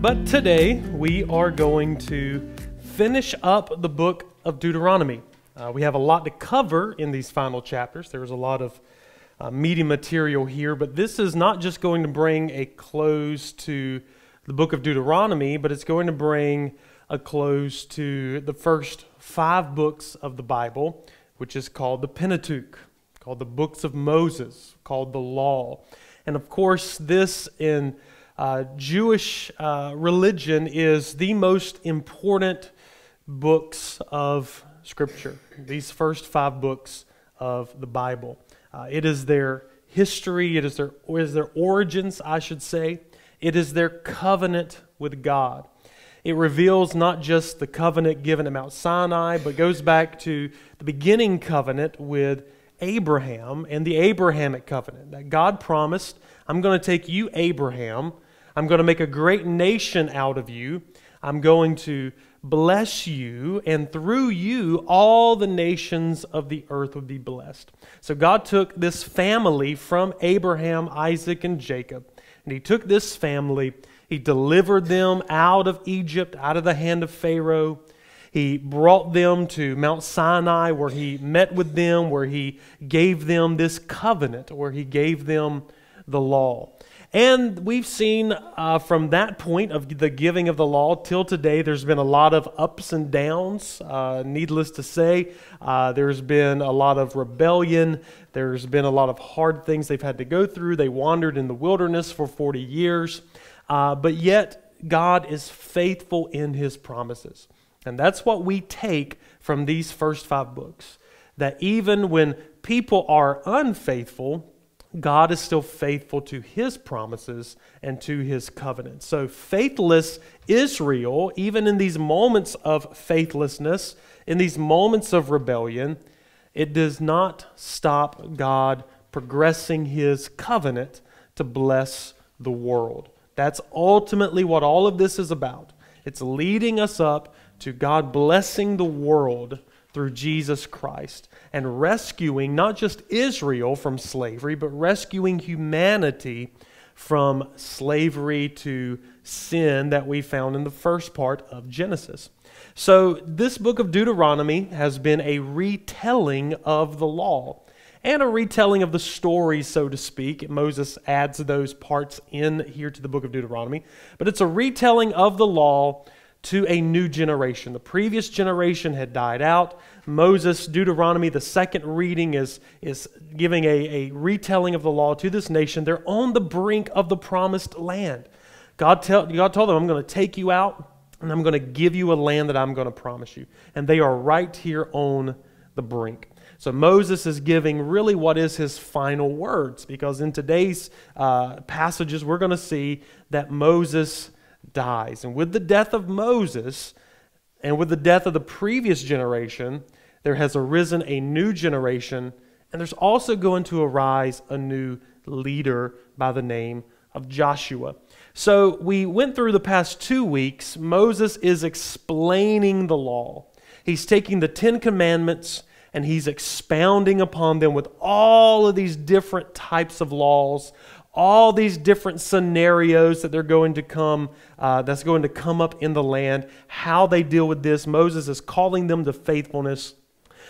But today we are going to finish up the book of Deuteronomy. Uh, we have a lot to cover in these final chapters. There's a lot of uh, meaty material here, but this is not just going to bring a close to the book of Deuteronomy, but it's going to bring a close to the first five books of the Bible, which is called the Pentateuch, called the books of Moses, called the Law. And of course, this in uh, Jewish uh, religion is the most important books of Scripture, these first five books of the Bible. Uh, it is their history, it is their, it is their origins, I should say. It is their covenant with God. It reveals not just the covenant given at Mount Sinai, but goes back to the beginning covenant with Abraham and the Abrahamic covenant that God promised, I'm going to take you, Abraham, I'm going to make a great nation out of you. I'm going to bless you, and through you, all the nations of the earth would be blessed. So God took this family from Abraham, Isaac, and Jacob, and He took this family, He delivered them out of Egypt, out of the hand of Pharaoh. He brought them to Mount Sinai, where He met with them, where He gave them this covenant, where He gave them the law. And we've seen uh, from that point of the giving of the law till today, there's been a lot of ups and downs. Uh, needless to say, uh, there's been a lot of rebellion. There's been a lot of hard things they've had to go through. They wandered in the wilderness for 40 years. Uh, but yet, God is faithful in his promises. And that's what we take from these first five books. That even when people are unfaithful, God is still faithful to his promises and to his covenant. So, faithless Israel, even in these moments of faithlessness, in these moments of rebellion, it does not stop God progressing his covenant to bless the world. That's ultimately what all of this is about. It's leading us up to God blessing the world through Jesus Christ and rescuing not just Israel from slavery, but rescuing humanity from slavery to sin that we found in the first part of Genesis. So, this book of Deuteronomy has been a retelling of the law and a retelling of the story, so to speak. Moses adds those parts in here to the book of Deuteronomy, but it's a retelling of the law to a new generation. The previous generation had died out. Moses, Deuteronomy, the second reading is, is giving a, a retelling of the law to this nation. They're on the brink of the promised land. God, tell, God told them, I'm going to take you out and I'm going to give you a land that I'm going to promise you. And they are right here on the brink. So Moses is giving really what is his final words because in today's uh, passages, we're going to see that Moses dies. And with the death of Moses and with the death of the previous generation, there has arisen a new generation, and there's also going to arise a new leader by the name of Joshua. So we went through the past two weeks. Moses is explaining the law. He's taking the Ten Commandments and he's expounding upon them with all of these different types of laws, all these different scenarios that they're going to come uh, that's going to come up in the land how they deal with this. Moses is calling them to faithfulness.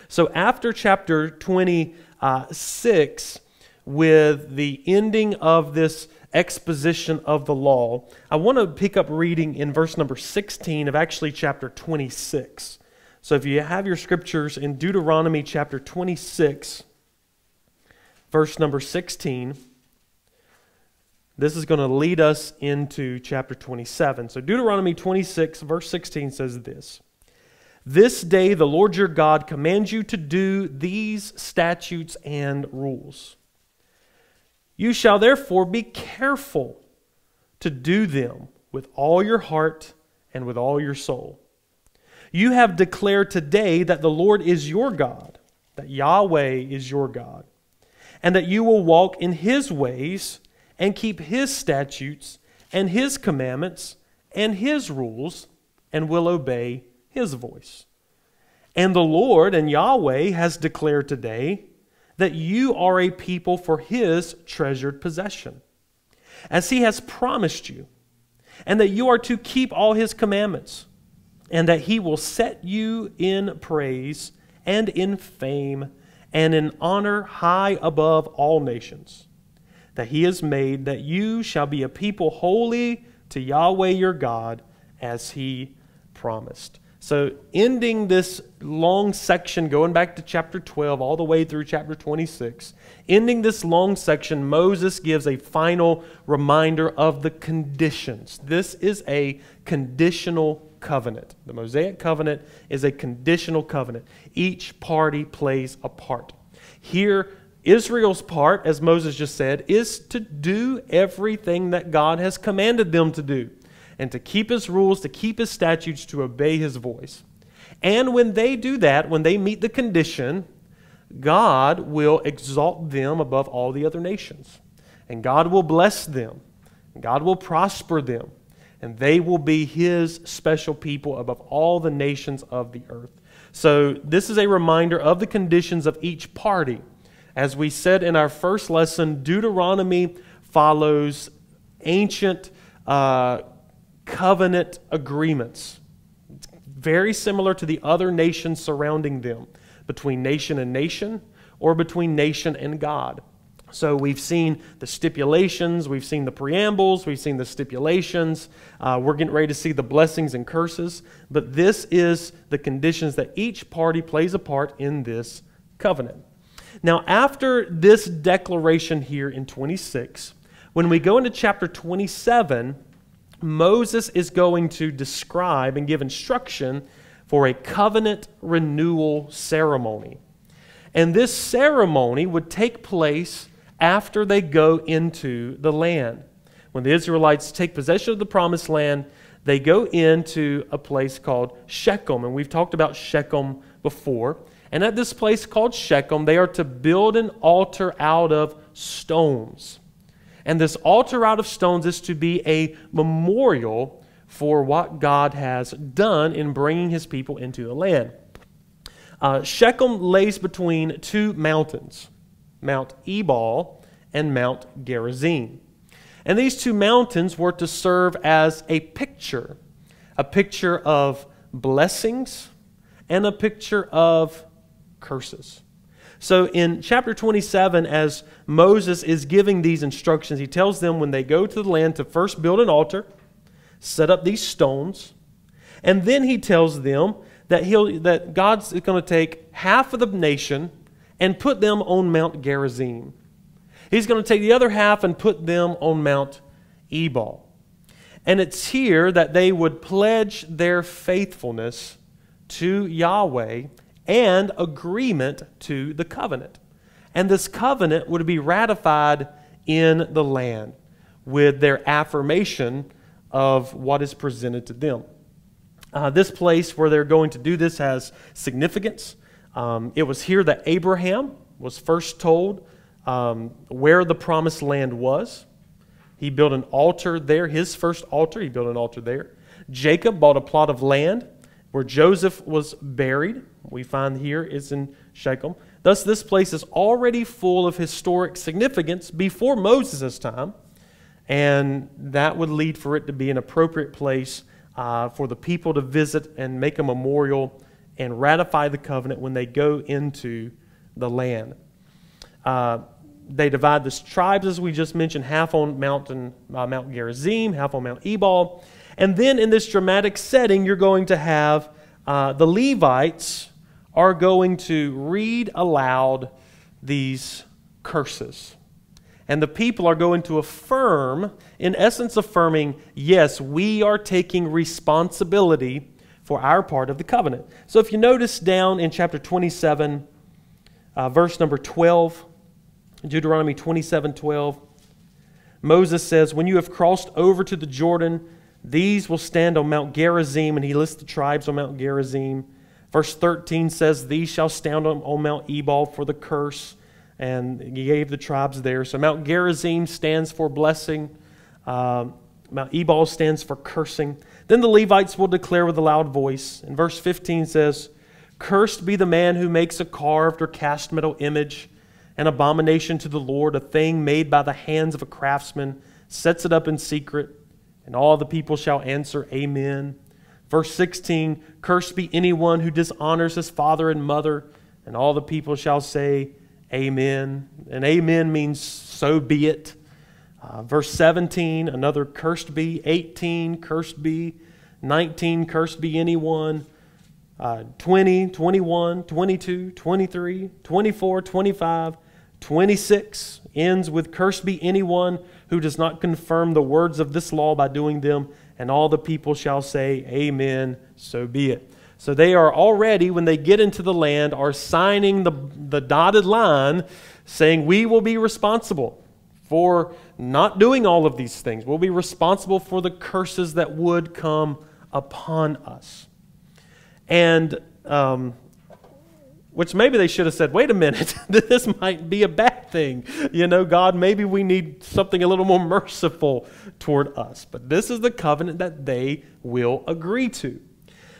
So after chapter 26 with the ending of this exposition of the law i want to pick up reading in verse number 16 of actually chapter 26 so if you have your scriptures in deuteronomy chapter 26 verse number 16 this is going to lead us into chapter 27. So, Deuteronomy 26, verse 16 says this This day the Lord your God commands you to do these statutes and rules. You shall therefore be careful to do them with all your heart and with all your soul. You have declared today that the Lord is your God, that Yahweh is your God, and that you will walk in his ways and keep his statutes and his commandments and his rules and will obey his voice. And the Lord and Yahweh has declared today that you are a people for his treasured possession, as he has promised you. and that you are to keep all his commandments, and that he will set you in praise and in fame and in honor high above all nations. That he has made that you shall be a people holy to Yahweh your God, as he promised. So, ending this long section, going back to chapter 12, all the way through chapter 26, ending this long section, Moses gives a final reminder of the conditions. This is a conditional covenant. The Mosaic covenant is a conditional covenant. Each party plays a part. Here, Israel's part, as Moses just said, is to do everything that God has commanded them to do and to keep his rules, to keep his statutes, to obey his voice. And when they do that, when they meet the condition, God will exalt them above all the other nations. And God will bless them. God will prosper them. And they will be his special people above all the nations of the earth. So, this is a reminder of the conditions of each party. As we said in our first lesson, Deuteronomy follows ancient uh, covenant agreements. Very similar to the other nations surrounding them, between nation and nation, or between nation and God. So we've seen the stipulations, we've seen the preambles, we've seen the stipulations. Uh, we're getting ready to see the blessings and curses. But this is the conditions that each party plays a part in this covenant. Now, after this declaration here in 26, when we go into chapter 27, Moses is going to describe and give instruction for a covenant renewal ceremony. And this ceremony would take place after they go into the land. When the Israelites take possession of the promised land, they go into a place called Shechem. And we've talked about Shechem before. And at this place called Shechem, they are to build an altar out of stones. And this altar out of stones is to be a memorial for what God has done in bringing his people into the land. Uh, Shechem lays between two mountains, Mount Ebal and Mount Gerizim. And these two mountains were to serve as a picture, a picture of blessings and a picture of curses. So in chapter 27, as Moses is giving these instructions, he tells them when they go to the land to first build an altar, set up these stones, and then he tells them that, he'll, that God's going to take half of the nation and put them on Mount Gerizim. He's going to take the other half and put them on Mount Ebal. And it's here that they would pledge their faithfulness to Yahweh and agreement to the covenant. And this covenant would be ratified in the land with their affirmation of what is presented to them. Uh, this place where they're going to do this has significance. Um, it was here that Abraham was first told um, where the promised land was. He built an altar there, his first altar, he built an altar there. Jacob bought a plot of land where Joseph was buried we find here is in Shechem. Thus, this place is already full of historic significance before Moses' time, and that would lead for it to be an appropriate place uh, for the people to visit and make a memorial and ratify the covenant when they go into the land. Uh, they divide the tribes, as we just mentioned, half on mountain, uh, Mount Gerizim, half on Mount Ebal. And then in this dramatic setting, you're going to have uh, the Levites are going to read aloud these curses. And the people are going to affirm, in essence, affirming, yes, we are taking responsibility for our part of the covenant. So if you notice down in chapter 27, uh, verse number 12, Deuteronomy 27 12, Moses says, When you have crossed over to the Jordan, these will stand on Mount Gerizim, and he lists the tribes on Mount Gerizim. Verse 13 says, These shall stand on, on Mount Ebal for the curse. And he gave the tribes there. So Mount Gerizim stands for blessing. Uh, Mount Ebal stands for cursing. Then the Levites will declare with a loud voice. And verse 15 says, Cursed be the man who makes a carved or cast metal image, an abomination to the Lord, a thing made by the hands of a craftsman, sets it up in secret, And all the people shall answer, Amen. Verse 16 Cursed be anyone who dishonors his father and mother. And all the people shall say, Amen. And Amen means so be it. Uh, verse 17, another cursed be. 18, cursed be. 19, cursed be anyone. Uh, 20, 21, 22, 23, 24, 25, 26 ends with cursed be anyone who does not confirm the words of this law by doing them, and all the people shall say, Amen, so be it. So they are already, when they get into the land, are signing the, the dotted line saying, We will be responsible for not doing all of these things. We'll be responsible for the curses that would come upon us. And um, which maybe they should have said, wait a minute, this might be a bad thing. You know, God, maybe we need something a little more merciful toward us. But this is the covenant that they will agree to.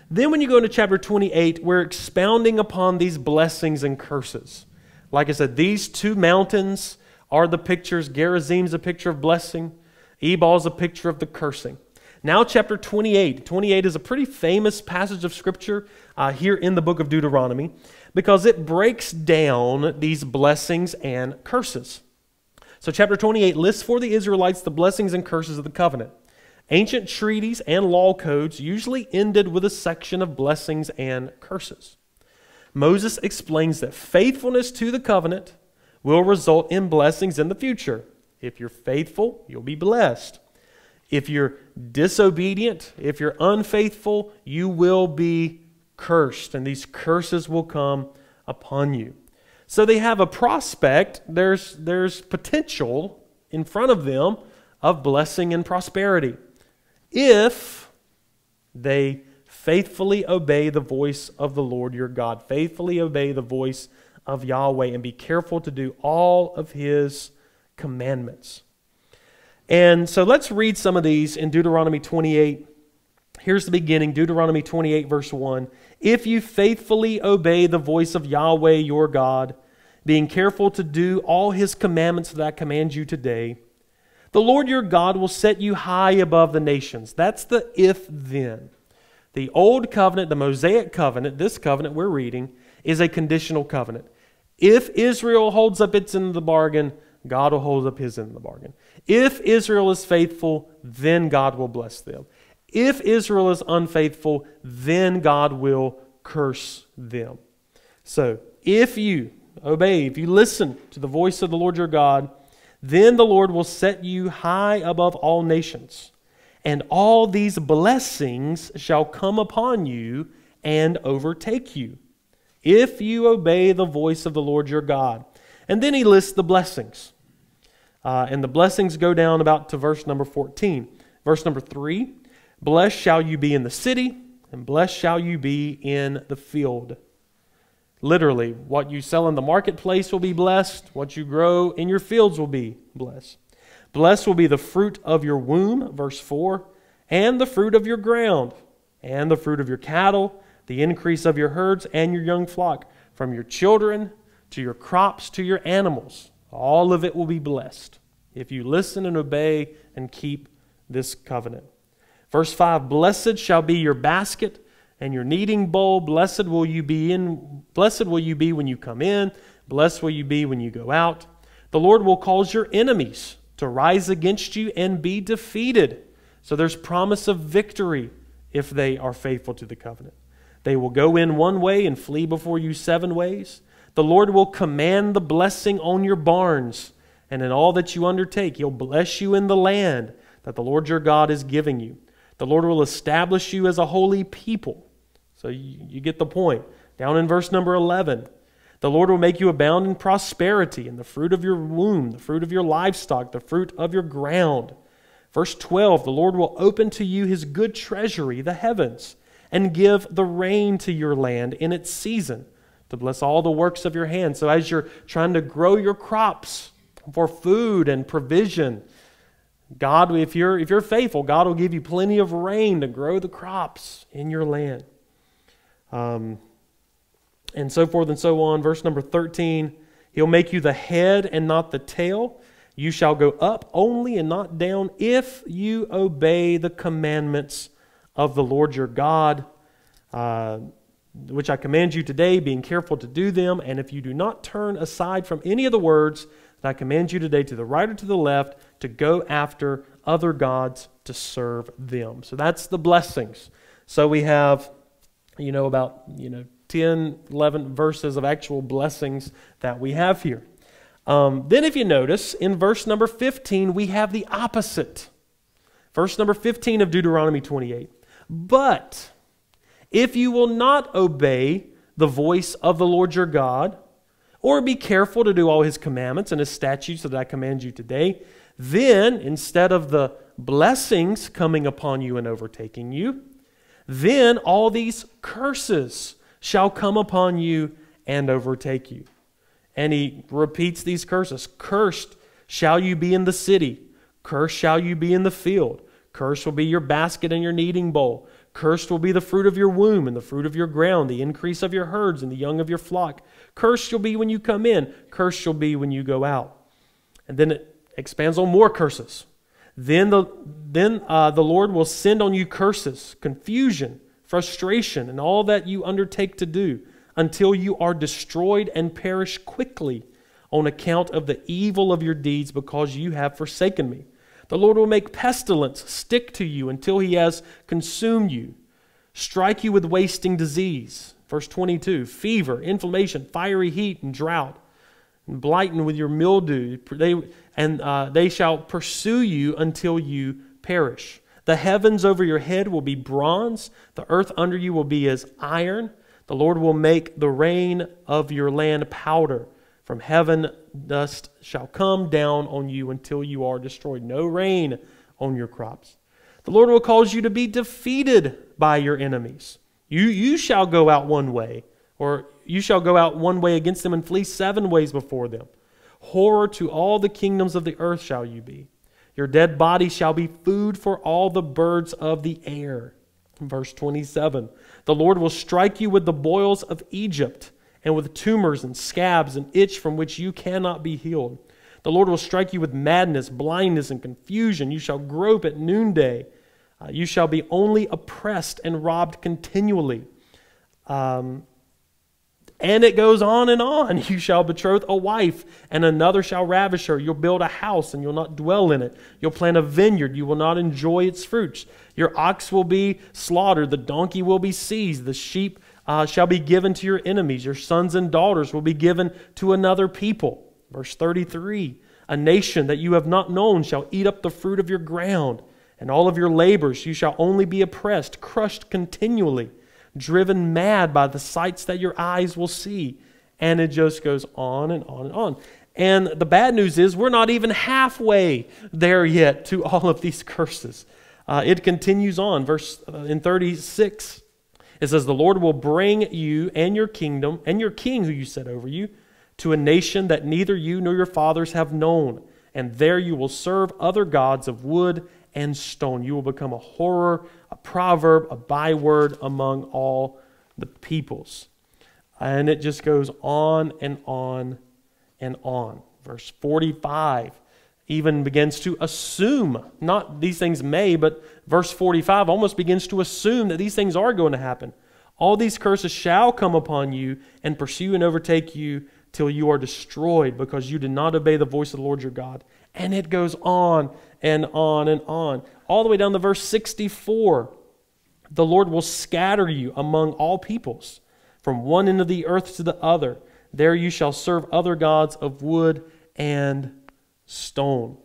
Then, when you go into chapter 28, we're expounding upon these blessings and curses. Like I said, these two mountains are the pictures. Gerizim's a picture of blessing, Ebal's a picture of the cursing. Now, chapter 28. 28 is a pretty famous passage of Scripture uh, here in the book of Deuteronomy because it breaks down these blessings and curses. So, chapter 28 lists for the Israelites the blessings and curses of the covenant. Ancient treaties and law codes usually ended with a section of blessings and curses. Moses explains that faithfulness to the covenant will result in blessings in the future. If you're faithful, you'll be blessed. If you're disobedient, if you're unfaithful, you will be cursed, and these curses will come upon you. So they have a prospect, there's, there's potential in front of them of blessing and prosperity if they faithfully obey the voice of the Lord your God, faithfully obey the voice of Yahweh, and be careful to do all of his commandments. And so let's read some of these in Deuteronomy 28. Here's the beginning Deuteronomy 28, verse 1. If you faithfully obey the voice of Yahweh your God, being careful to do all his commandments that I command you today, the Lord your God will set you high above the nations. That's the if then. The old covenant, the Mosaic covenant, this covenant we're reading, is a conditional covenant. If Israel holds up its end of the bargain, God will hold up his end of the bargain. If Israel is faithful, then God will bless them. If Israel is unfaithful, then God will curse them. So, if you obey, if you listen to the voice of the Lord your God, then the Lord will set you high above all nations, and all these blessings shall come upon you and overtake you, if you obey the voice of the Lord your God. And then he lists the blessings. Uh, and the blessings go down about to verse number 14. Verse number 3 Blessed shall you be in the city, and blessed shall you be in the field. Literally, what you sell in the marketplace will be blessed, what you grow in your fields will be blessed. Blessed will be the fruit of your womb, verse 4, and the fruit of your ground, and the fruit of your cattle, the increase of your herds, and your young flock, from your children to your crops to your animals. All of it will be blessed if you listen and obey and keep this covenant. Verse 5 Blessed shall be your basket and your kneading bowl. Blessed will you be in blessed will you be when you come in, blessed will you be when you go out. The Lord will cause your enemies to rise against you and be defeated. So there's promise of victory if they are faithful to the covenant. They will go in one way and flee before you seven ways. The Lord will command the blessing on your barns and in all that you undertake. He'll bless you in the land that the Lord your God is giving you. The Lord will establish you as a holy people. So you, you get the point. Down in verse number 11, the Lord will make you abound in prosperity, in the fruit of your womb, the fruit of your livestock, the fruit of your ground. Verse 12, the Lord will open to you his good treasury, the heavens, and give the rain to your land in its season, to bless all the works of your hands. So as you're trying to grow your crops for food and provision, God, if you're, if you're faithful, God will give you plenty of rain to grow the crops in your land. Um, and so forth and so on. Verse number 13 He'll make you the head and not the tail. You shall go up only and not down if you obey the commandments of the Lord your God, uh, which I command you today, being careful to do them. And if you do not turn aside from any of the words that I command you today to the right or to the left, to go after other gods to serve them. So that's the blessings. So we have, you know, about, you know, 10, 11 verses of actual blessings that we have here. Um, then, if you notice, in verse number 15, we have the opposite. Verse number 15 of Deuteronomy 28. But if you will not obey the voice of the Lord your God, or be careful to do all his commandments and his statutes that I command you today, then instead of the blessings coming upon you and overtaking you, then all these curses shall come upon you and overtake you. And he repeats these curses Cursed shall you be in the city, cursed shall you be in the field, cursed will be your basket and your kneading bowl. Cursed will be the fruit of your womb and the fruit of your ground, the increase of your herds and the young of your flock. Cursed shall be when you come in, cursed shall be when you go out. And then it expands on more curses. Then the, then, uh, the Lord will send on you curses, confusion, frustration, and all that you undertake to do until you are destroyed and perish quickly on account of the evil of your deeds because you have forsaken me. The Lord will make pestilence stick to you until he has consumed you, strike you with wasting disease. Verse 22 fever, inflammation, fiery heat, and drought, and blighting with your mildew. They, and uh, they shall pursue you until you perish. The heavens over your head will be bronze, the earth under you will be as iron. The Lord will make the rain of your land powder. From heaven dust shall come down on you until you are destroyed. No rain on your crops. The Lord will cause you to be defeated by your enemies. You, you shall go out one way, or you shall go out one way against them and flee seven ways before them. Horror to all the kingdoms of the earth shall you be. Your dead body shall be food for all the birds of the air. Verse 27 The Lord will strike you with the boils of Egypt, and with tumors and scabs and itch from which you cannot be healed. The Lord will strike you with madness, blindness, and confusion. You shall grope at noonday. Uh, you shall be only oppressed and robbed continually. Um, and it goes on and on. You shall betroth a wife, and another shall ravish her. You'll build a house, and you'll not dwell in it. You'll plant a vineyard, you will not enjoy its fruits. Your ox will be slaughtered, the donkey will be seized, the sheep uh, shall be given to your enemies. Your sons and daughters will be given to another people. Verse 33 A nation that you have not known shall eat up the fruit of your ground, and all of your labors you shall only be oppressed, crushed continually driven mad by the sights that your eyes will see. And it just goes on and on and on. And the bad news is, we're not even halfway there yet to all of these curses. Uh, it continues on, verse uh, in 36. It says, The Lord will bring you and your kingdom and your king who you set over you to a nation that neither you nor your fathers have known. And there you will serve other gods of wood and stone. You will become a horror, a proverb, a byword among all the peoples. And it just goes on and on and on. Verse 45 even begins to assume, not these things may, but verse 45 almost begins to assume that these things are going to happen. All these curses shall come upon you and pursue and overtake you till you are destroyed because you did not obey the voice of the Lord your God. And it goes on and on and on. All the way down to verse 64. The Lord will scatter you among all peoples, from one end of the earth to the other. There you shall serve other gods of wood and stone.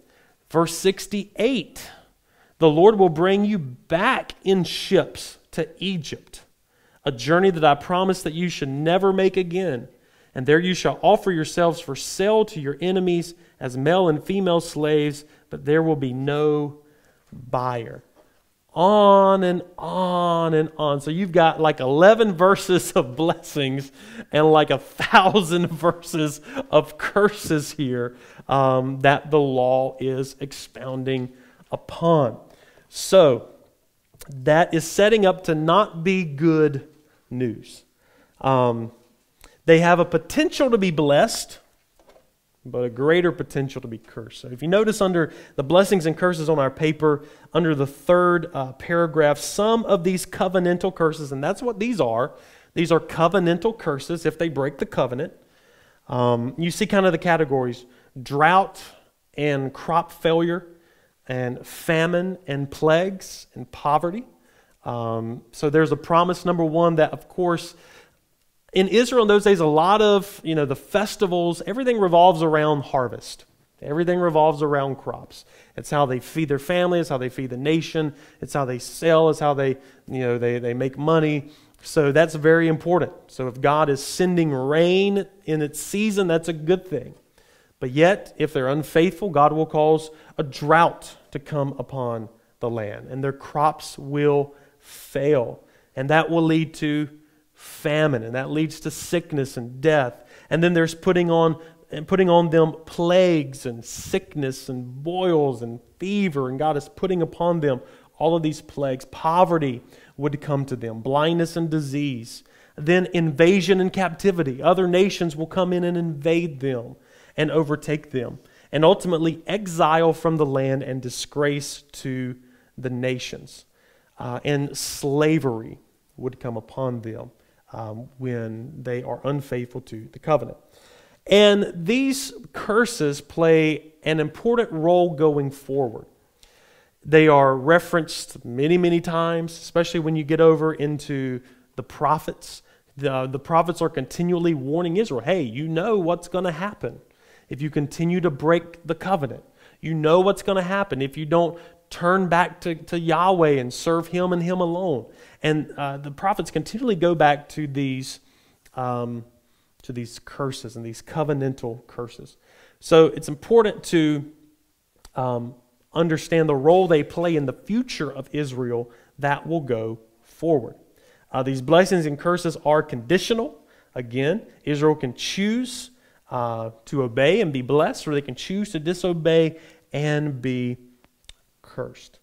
Verse 68 The Lord will bring you back in ships to Egypt, a journey that I promised that you should never make again. And there you shall offer yourselves for sale to your enemies as male and female slaves, but there will be no buyer. On and on and on. So you've got like 11 verses of blessings and like a thousand verses of curses here um, that the law is expounding upon. So that is setting up to not be good news. Um, they have a potential to be blessed but a greater potential to be cursed. So if you notice under the blessings and curses on our paper, under the third uh, paragraph, some of these covenantal curses, and that's what these are. These are covenantal curses if they break the covenant. Um, you see kind of the categories drought and crop failure, and famine and plagues and poverty. Um, so there's a promise, number one, that of course, in Israel in those days, a lot of, you know, the festivals, everything revolves around harvest. Everything revolves around crops. It's how they feed their family, it's how they feed the nation, it's how they sell, it's how they, you know, they, they make money. So that's very important. So if God is sending rain in its season, that's a good thing. But yet, if they're unfaithful, God will cause a drought to come upon the land, and their crops will fail. And that will lead to famine, and that leads to sickness and death. And then there's putting on and putting on them plagues and sickness and boils and fever, and God is putting upon them all of these plagues. Poverty would come to them, blindness and disease. Then invasion and captivity. Other nations will come in and invade them and overtake them. And ultimately, exile from the land and disgrace to the nations. Uh, and slavery would come upon them um, when they are unfaithful to the covenant. And these curses play an important role going forward. They are referenced many, many times, especially when you get over into the prophets. The, the prophets are continually warning Israel hey, you know what's going to happen if you continue to break the covenant. You know what's going to happen if you don't turn back to, to Yahweh and serve Him and Him alone. And uh, the prophets continually go back to these, um, to these curses and these covenantal curses. So it's important to um, understand the role they play in the future of Israel that will go forward. Uh, these blessings and curses are conditional. Again, Israel can choose uh, to obey and be blessed, or they can choose to disobey and be cursed.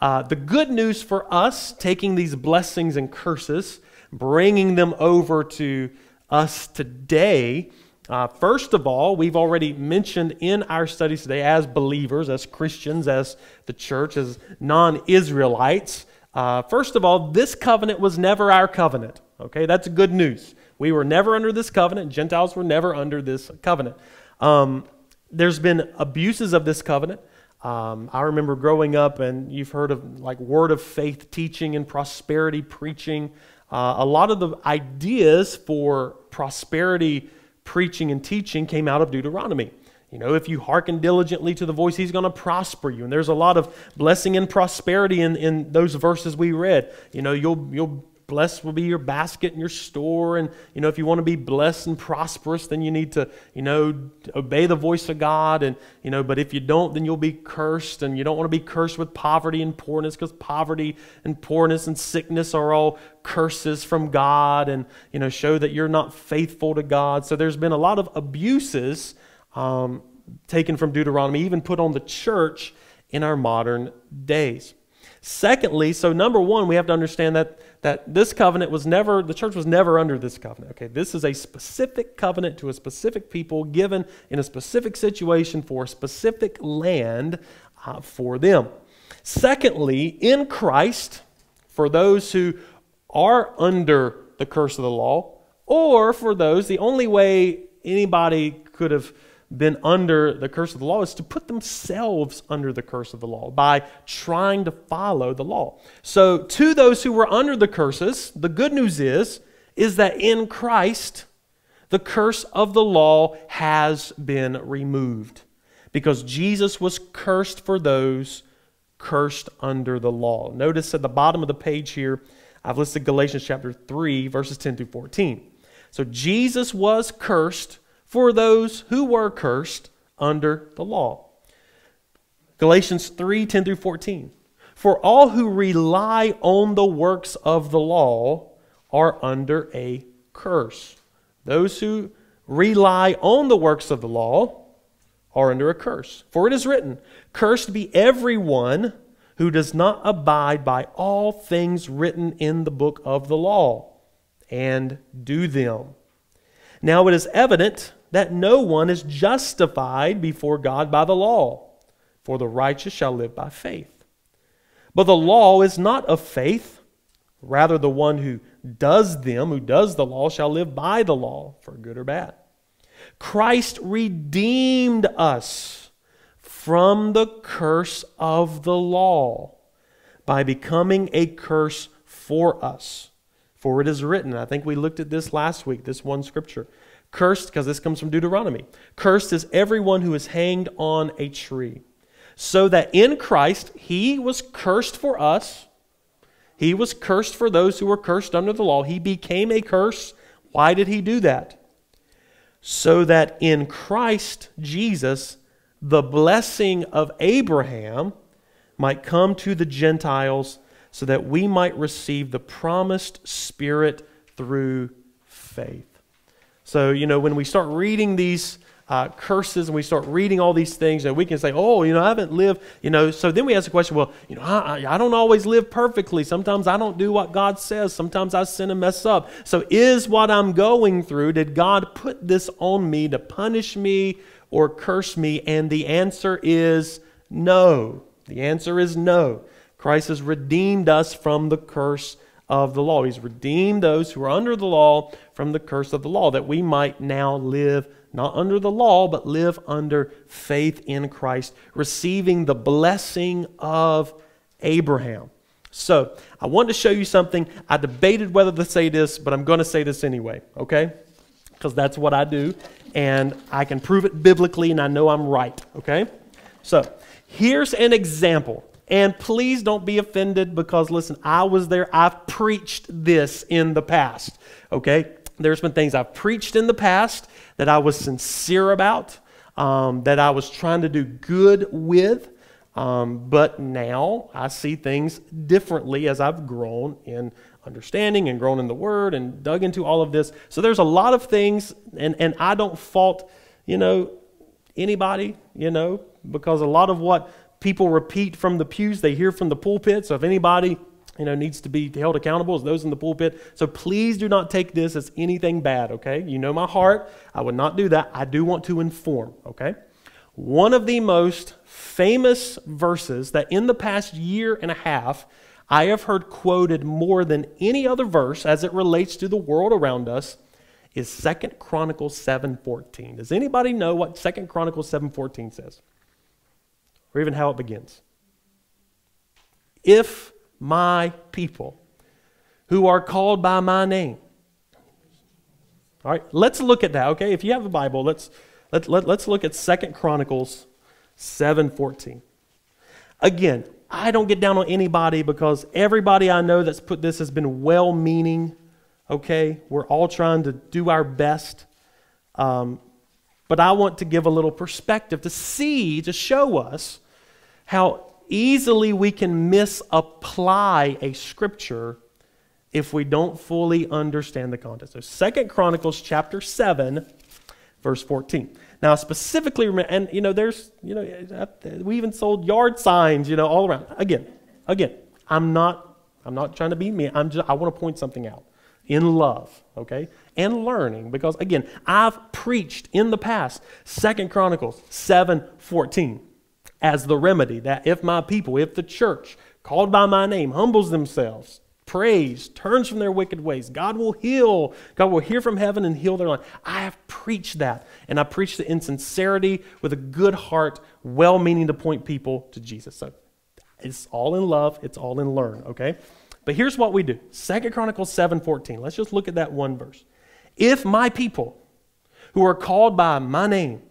Uh, the good news for us, taking these blessings and curses, bringing them over to us today, uh, first of all, we've already mentioned in our studies today, as believers, as Christians, as the church, as non Israelites, uh, first of all, this covenant was never our covenant. Okay, that's good news. We were never under this covenant. Gentiles were never under this covenant. Um, there's been abuses of this covenant. Um, I remember growing up, and you've heard of like word of faith teaching and prosperity preaching. Uh, a lot of the ideas for prosperity preaching and teaching came out of Deuteronomy. You know, if you hearken diligently to the voice, he's going to prosper you. And there's a lot of blessing and prosperity in, in those verses we read. You know, you'll, you'll Blessed will be your basket and your store. And, you know, if you want to be blessed and prosperous, then you need to, you know, obey the voice of God. And, you know, but if you don't, then you'll be cursed. And you don't want to be cursed with poverty and poorness because poverty and poorness and sickness are all curses from God and, you know, show that you're not faithful to God. So there's been a lot of abuses um, taken from Deuteronomy, even put on the church in our modern days. Secondly, so number one, we have to understand that, that this covenant was never, the church was never under this covenant. Okay, this is a specific covenant to a specific people given in a specific situation for a specific land uh, for them. Secondly, in Christ, for those who are under the curse of the law, or for those, the only way anybody could have been under the curse of the law is to put themselves under the curse of the law by trying to follow the law. So to those who were under the curses, the good news is is that in Christ the curse of the law has been removed because Jesus was cursed for those cursed under the law. Notice at the bottom of the page here I've listed Galatians chapter 3 verses 10 through 14. So Jesus was cursed for those who were cursed under the law. Galatians 3 10 through 14. For all who rely on the works of the law are under a curse. Those who rely on the works of the law are under a curse. For it is written, Cursed be everyone who does not abide by all things written in the book of the law and do them. Now it is evident that no one is justified before God by the law, for the righteous shall live by faith. But the law is not of faith, rather, the one who does them, who does the law, shall live by the law, for good or bad. Christ redeemed us from the curse of the law by becoming a curse for us. For it is written, I think we looked at this last week, this one scripture. Cursed, because this comes from Deuteronomy. Cursed is everyone who is hanged on a tree. So that in Christ, he was cursed for us. He was cursed for those who were cursed under the law. He became a curse. Why did he do that? So that in Christ Jesus, the blessing of Abraham might come to the Gentiles so that we might receive the promised Spirit through faith. So, you know, when we start reading these uh, curses and we start reading all these things, and we can say, oh, you know, I haven't lived, you know. So then we ask the question, well, you know, I, I don't always live perfectly. Sometimes I don't do what God says. Sometimes I sin and mess up. So is what I'm going through, did God put this on me to punish me or curse me? And the answer is no. The answer is no. Christ has redeemed us from the curse of the law. He's redeemed those who are under the law from the curse of the law, that we might now live not under the law, but live under faith in Christ, receiving the blessing of Abraham. So, I want to show you something. I debated whether to say this, but I'm going to say this anyway, okay? Because that's what I do, and I can prove it biblically, and I know I'm right, okay? So, here's an example and please don't be offended because, listen, I was there. I've preached this in the past, okay? There's been things I've preached in the past that I was sincere about, um, that I was trying to do good with. Um, but now I see things differently as I've grown in understanding and grown in the Word and dug into all of this. So there's a lot of things, and, and I don't fault, you know, anybody, you know, because a lot of what people repeat from the pews, they hear from the pulpit. So if anybody you know, needs to be held accountable as those in the pulpit. So please do not take this as anything bad, okay? You know my heart. I would not do that. I do want to inform, okay? One of the most famous verses that in the past year and a half I have heard quoted more than any other verse as it relates to the world around us is Second Chronicles 7:14. Does anybody know what Second Chronicles 7:14 says? Or even how it begins. If my people who are called by my name. All right, let's look at that, okay? If you have a Bible, let's, let, let, let's look at Second Chronicles 7.14. Again, I don't get down on anybody because everybody I know that's put this has been well-meaning, okay? We're all trying to do our best. Um, but I want to give a little perspective to see, to show us how easily we can misapply a scripture if we don't fully understand the context. So Second Chronicles chapter 7, verse 14. Now, specifically, and you know, there's, you know, we even sold yard signs, you know, all around. Again, again, I'm not, I'm not trying to be me. I'm just, I want to point something out in love, okay? And learning, because again, I've preached in the past, Second Chronicles 7 14, as the remedy that if my people, if the church, called by my name, humbles themselves, prays, turns from their wicked ways, God will heal. God will hear from heaven and heal their land. I have preached that, and I preached it in sincerity with a good heart, well meaning to point people to Jesus. So it's all in love, it's all in learn, okay? But here's what we do. Second Chronicles 7:14. Let's just look at that one verse. If my people who are called by my name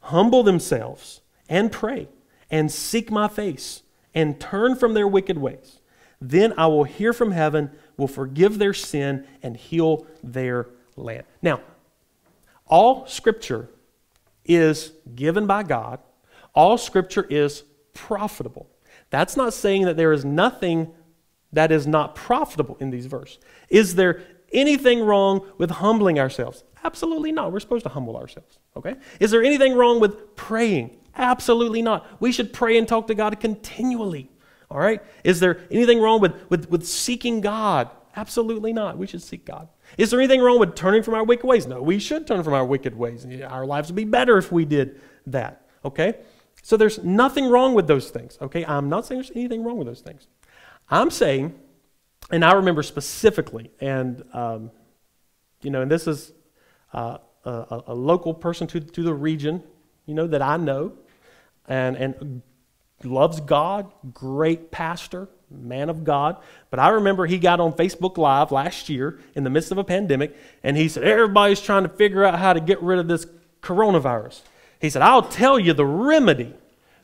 humble themselves and pray and seek my face and turn from their wicked ways, then I will hear from heaven, will forgive their sin and heal their land. Now, all scripture is given by God. All scripture is profitable. That's not saying that there is nothing that is not profitable in these verses. Is there anything wrong with humbling ourselves? Absolutely not. We're supposed to humble ourselves, okay? Is there anything wrong with praying? Absolutely not. We should pray and talk to God continually, all right? Is there anything wrong with, with, with seeking God? Absolutely not. We should seek God. Is there anything wrong with turning from our wicked ways? No, we should turn from our wicked ways. Our lives would be better if we did that. Okay? So there's nothing wrong with those things. Okay? I'm not saying there's anything wrong with those things. I'm saying, and I remember specifically, and, um, you know, and this is uh, a, a, local person to, to the region, you know, that I know, and, and loves God, great pastor, man of God. But I remember he got on Facebook Live last year in the midst of a pandemic, and he said, Everybody's trying to figure out how to get rid of this coronavirus. He said, I'll tell you the remedy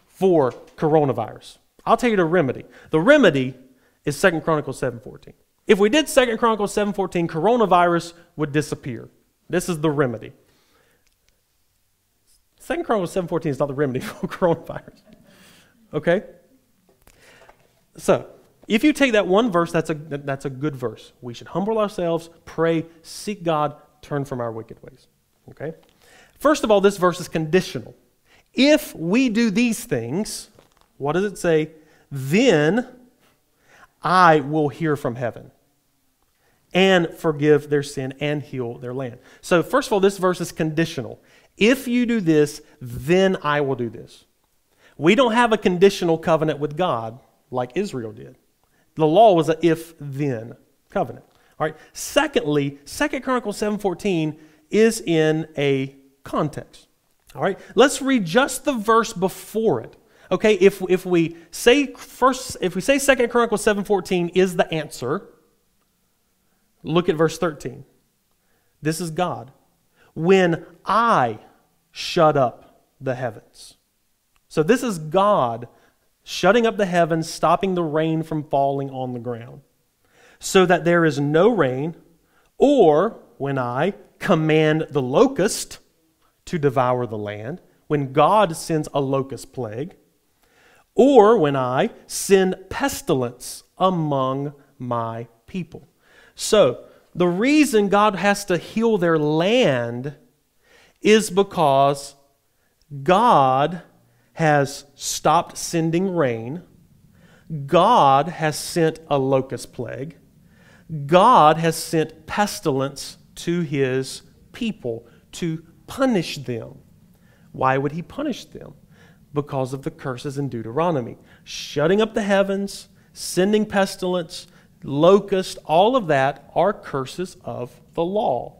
for coronavirus. I'll tell you the remedy. The remedy is Second Chronicles 7.14. If we did Second Chronicles 7.14, coronavirus would disappear. This is the remedy. Second Chronicles 7.14 is not the remedy for coronavirus. Okay? So, if you take that one verse, that's a, that's a good verse. We should humble ourselves, pray, seek God, turn from our wicked ways. Okay? First of all, this verse is conditional. If we do these things, what does it say? Then I will hear from heaven and forgive their sin and heal their land. So, first of all, this verse is conditional. If you do this, then I will do this. We don't have a conditional covenant with God like Israel did. The law was an if then covenant. All right. Secondly, Second Chronicles 7:14 is in a context. All right. Let's read just the verse before it. Okay, if, if we say first if we say Second Chronicles 7:14 is the answer, look at verse 13. This is God. When I shut up the heavens. So this is God shutting up the heavens, stopping the rain from falling on the ground, so that there is no rain, or when I command the locust to devour the land, when God sends a locust plague, or when I send pestilence among my people. So, the reason God has to heal their land is because God has stopped sending rain. God has sent a locust plague. God has sent pestilence to his people to punish them. Why would he punish them? Because of the curses in Deuteronomy. Shutting up the heavens, sending pestilence, locust, all of that are curses of the law.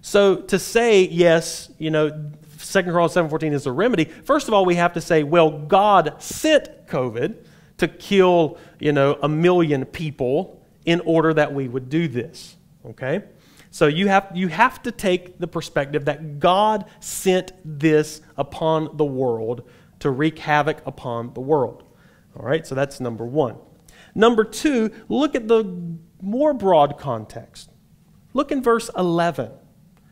So to say, yes, you know, Second Chronicles 7.14 is a remedy, first of all, we have to say, well, God sent COVID to kill, you know, a million people in order that we would do this. Okay? So you have, you have to take the perspective that God sent this upon the world to wreak havoc upon the world. All right, so that's number one. Number two, look at the more broad context. Look in verse 11.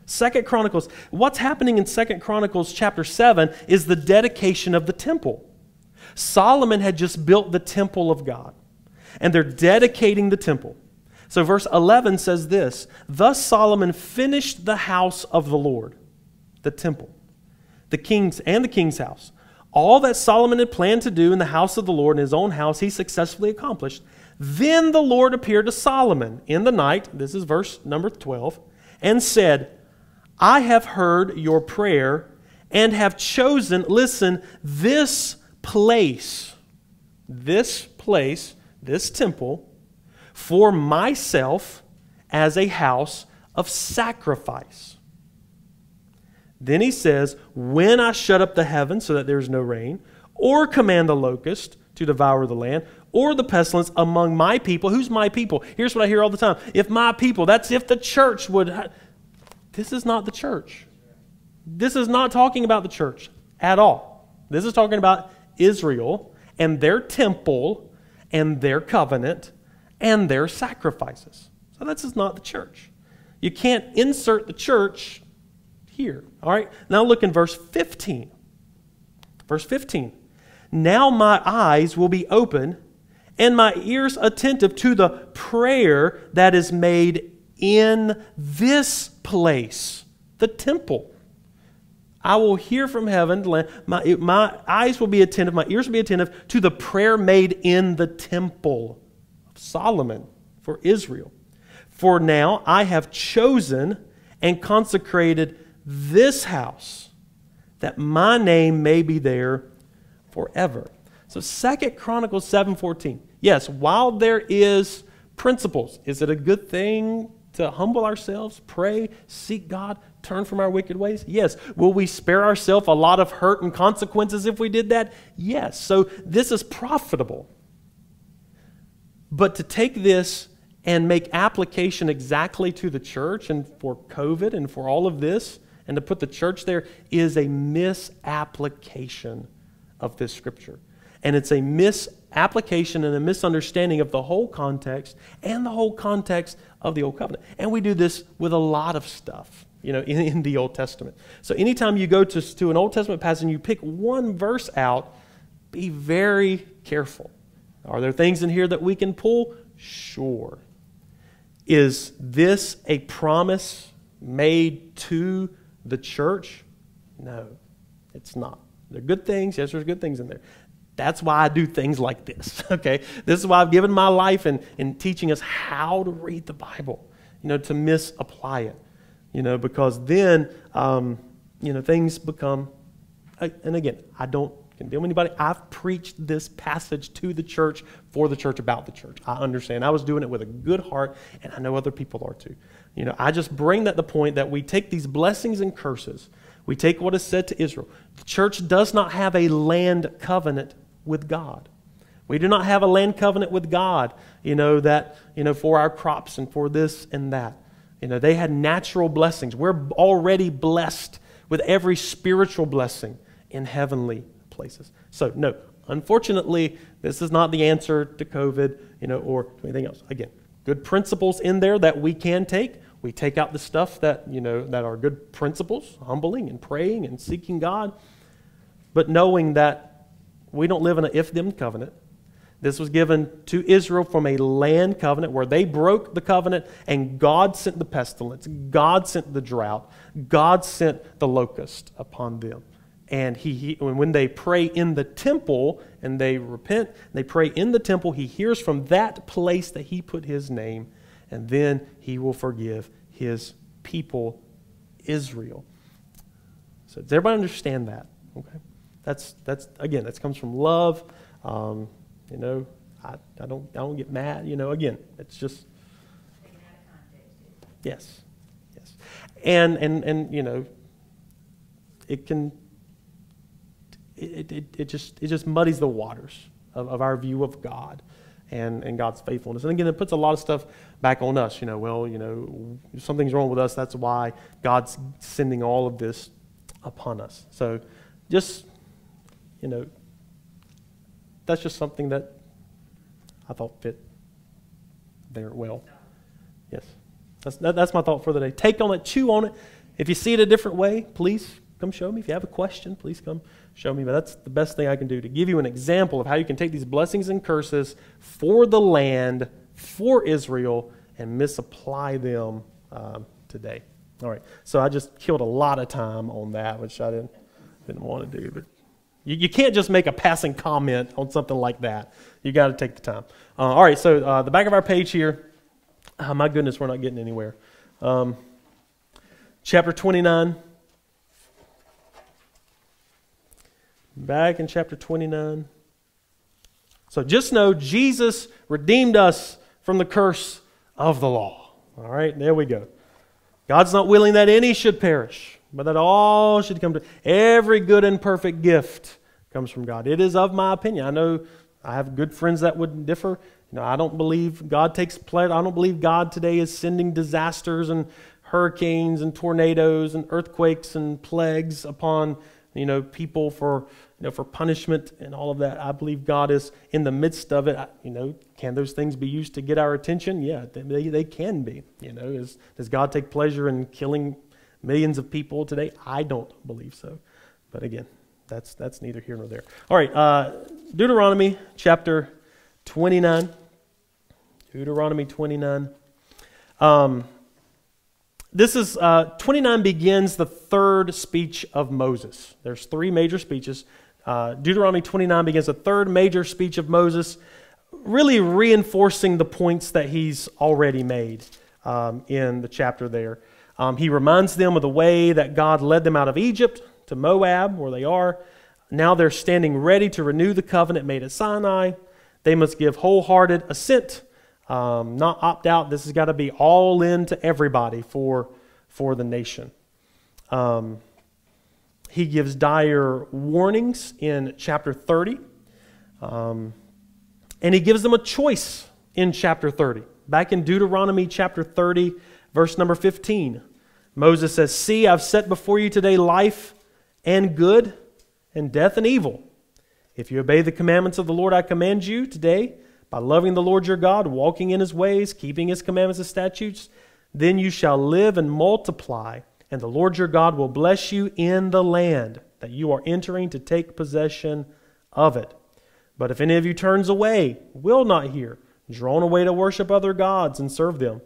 Second Chronicles, what's happening in Second Chronicles chapter 7 is the dedication of the temple. Solomon had just built the temple of God, and they're dedicating the temple. So, verse 11 says this Thus Solomon finished the house of the Lord, the temple, the king's and the king's house. All that Solomon had planned to do in the house of the Lord in his own house, he successfully accomplished. Then the Lord appeared to Solomon in the night, this is verse number 12, and said, I have heard your prayer and have chosen, listen, this place, this place, this temple, for myself as a house of sacrifice. Then he says, When I shut up the heavens so that there is no rain, or command the locust to devour the land, or the pestilence among my people. Who's my people? Here's what I hear all the time. If my people, that's if the church would. This is not the church. This is not talking about the church at all. This is talking about Israel and their temple and their covenant and their sacrifices. So this is not the church. You can't insert the church here. All right? Now look in verse 15. Verse 15. Now my eyes will be open and my ears attentive to the prayer that is made in this place, the temple. I will hear from heaven. My, my eyes will be attentive, my ears will be attentive to the prayer made in the temple of Solomon for Israel. For now I have chosen and consecrated this house that my name may be there forever. So Second Chronicles 7:14. Yes, while there is principles, is it a good thing to humble ourselves, pray, seek God, turn from our wicked ways? Yes. Will we spare ourselves a lot of hurt and consequences if we did that? Yes. So this is profitable. But to take this and make application exactly to the church and for COVID and for all of this, and to put the church there is a misapplication of this scripture. And it's a misapplication and a misunderstanding of the whole context and the whole context of the Old Covenant. And we do this with a lot of stuff, you know, in, in the Old Testament. So anytime you go to, to an Old Testament passage and you pick one verse out, be very careful. Are there things in here that we can pull? Sure. Is this a promise made to the church? No, it's not. There are good things. Yes, there's good things in there. That's why I do things like this, okay? This is why I've given my life in, in teaching us how to read the Bible, you know, to misapply it, you know, because then, um, you know, things become, and again, I don't condemn anybody. I've preached this passage to the church, for the church, about the church. I understand. I was doing it with a good heart, and I know other people are too. You know, I just bring that the point that we take these blessings and curses, we take what is said to Israel. The church does not have a land covenant with God. We do not have a land covenant with God, you know, that, you know, for our crops and for this and that. You know, they had natural blessings. We're already blessed with every spiritual blessing in heavenly places. So, no, unfortunately, this is not the answer to COVID, you know, or anything else. Again, good principles in there that we can take. We take out the stuff that, you know, that are good principles, humbling and praying and seeking God, but knowing that we don't live in an if them covenant. This was given to Israel from a land covenant where they broke the covenant and God sent the pestilence, God sent the drought, God sent the locust upon them. And he, he, when they pray in the temple and they repent, they pray in the temple, he hears from that place that he put his name, and then he will forgive his people, Israel. So does everybody understand that? Okay. That's, that's again, that comes from love. Um, you know, I, I, don't, I don't get mad. You know, again, it's just. Yes. Yes. And, and, and you know, it can it, it, it, just, it just muddies the waters of, of our view of God and, and God's faithfulness. And again, it puts a lot of stuff back on us. You know, well, you know, something's wrong with us. That's why God's sending all of this upon us. So just, you know, that's just something that I thought fit there well. Yes. That's, that, that's my thought for the day. Take on it, chew on it. If you see it a different way, please come show me. If you have a question, please come show me. But that's the best thing I can do to give you an example of how you can take these blessings and curses for the land, for Israel, and misapply them um, today. All right. So I just killed a lot of time on that, which I didn't, didn't want to do. But you, you can't just make a passing comment on something like that. You got to take the time. Uh, all right. So uh, the back of our page here. Oh, my goodness, we're not getting anywhere. Um, chapter 29. Back in chapter 29. So just know Jesus redeemed us from the curse of the law. All right, there we go. God's not willing that any should perish, but that all should come to every good and perfect gift comes from God. It is of my opinion. I know I have good friends that would differ. You know, I don't believe God takes pleasure. I don't believe God today is sending disasters and hurricanes and tornadoes and earthquakes and plagues upon you know people for you know, for punishment and all of that. I believe God is in the midst of it. You know, can those things be used to get our attention? Yeah, they, they can be. You know, is, does God take pleasure in killing millions of people today? I don't believe so. But again, that's, that's neither here nor there. All right, uh, Deuteronomy chapter 29. Deuteronomy 29. Um, this is uh, 29 begins the third speech of Moses. There's three major speeches. Uh, Deuteronomy 29 begins a third major speech of Moses, really reinforcing the points that he's already made. um, in the chapter there. Um, he reminds them of the way that God led them out of Egypt to Moab, where they are. Now they're standing ready to renew the covenant made at Sinai. They must give wholehearted assent, um, not opt out. This has got to be all in to everybody for, for the nation. Um, he gives dire warnings in chapter 30. Um, and he gives them a choice in chapter 30. Back in Deuteronomy chapter 30, verse number 15, Moses says, See, I've set before you today life and good, and death and evil. If you obey the commandments of the Lord I command you today, by loving the Lord your God, walking in his ways, keeping his commandments and statutes, then you shall live and multiply, and the Lord your God will bless you in the land that you are entering to take possession of it. But if any of you turns away, will not hear, drawn away to worship other gods and serve them,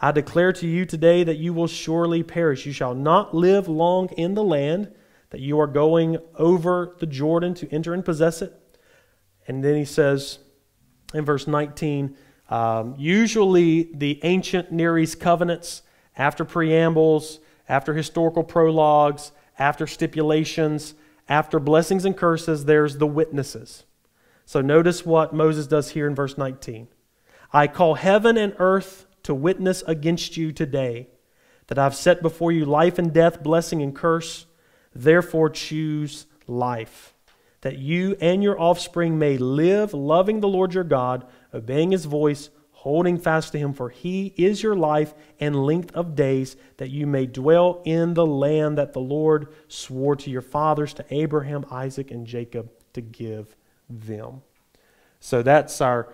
I declare to you today that you will surely perish. You shall not live long in the land that you are going over the Jordan to enter and possess it. And then he says in verse 19, um, usually the ancient Near East covenants, after preambles, after historical prologues, after stipulations, after blessings and curses, there's the witnesses. So notice what Moses does here in verse 19. I call heaven and earth to witness against you today that I've set before you life and death, blessing and curse. Therefore, choose life, that you and your offspring may live, loving the Lord your God, obeying his voice, holding fast to him, for he is your life and length of days, that you may dwell in the land that the Lord swore to your fathers, to Abraham, Isaac, and Jacob, to give them. So that's our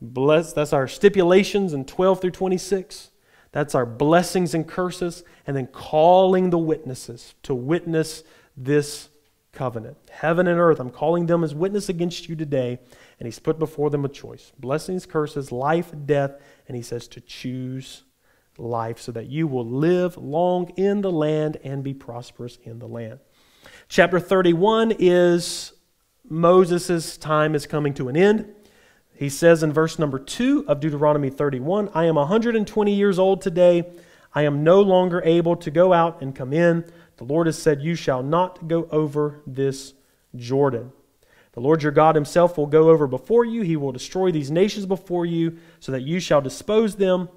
bless that's our stipulations in 12 through 26. That's our blessings and curses, and then calling the witnesses to witness this covenant. Heaven and earth, I'm calling them as witness against you today, and he's put before them a choice blessings, curses, life, death, and he says to choose life so that you will live long in the land and be prosperous in the land. Chapter 31 is Moses' time is coming to an end. He says in verse number 2 of Deuteronomy 31 I am 120 years old today. I am no longer able to go out and come in. The Lord has said, You shall not go over this Jordan. The Lord your God himself will go over before you. He will destroy these nations before you, so that you shall dispose them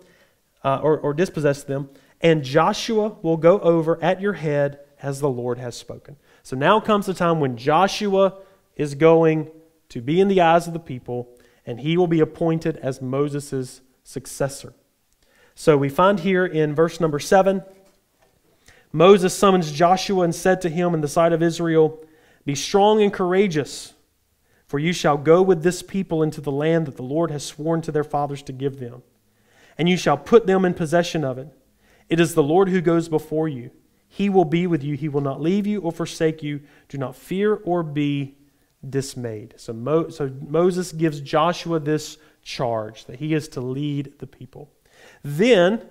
uh, or, or dispossess them. And Joshua will go over at your head as the Lord has spoken. So now comes the time when Joshua is going to be in the eyes of the people, and he will be appointed as Moses' successor. So we find here in verse number 7 Moses summons Joshua and said to him in the sight of Israel, Be strong and courageous, for you shall go with this people into the land that the Lord has sworn to their fathers to give them, and you shall put them in possession of it. It is the Lord who goes before you. He will be with you. He will not leave you or forsake you. Do not fear or be dismayed. So, Mo, so Moses gives Joshua this charge that he is to lead the people. Then,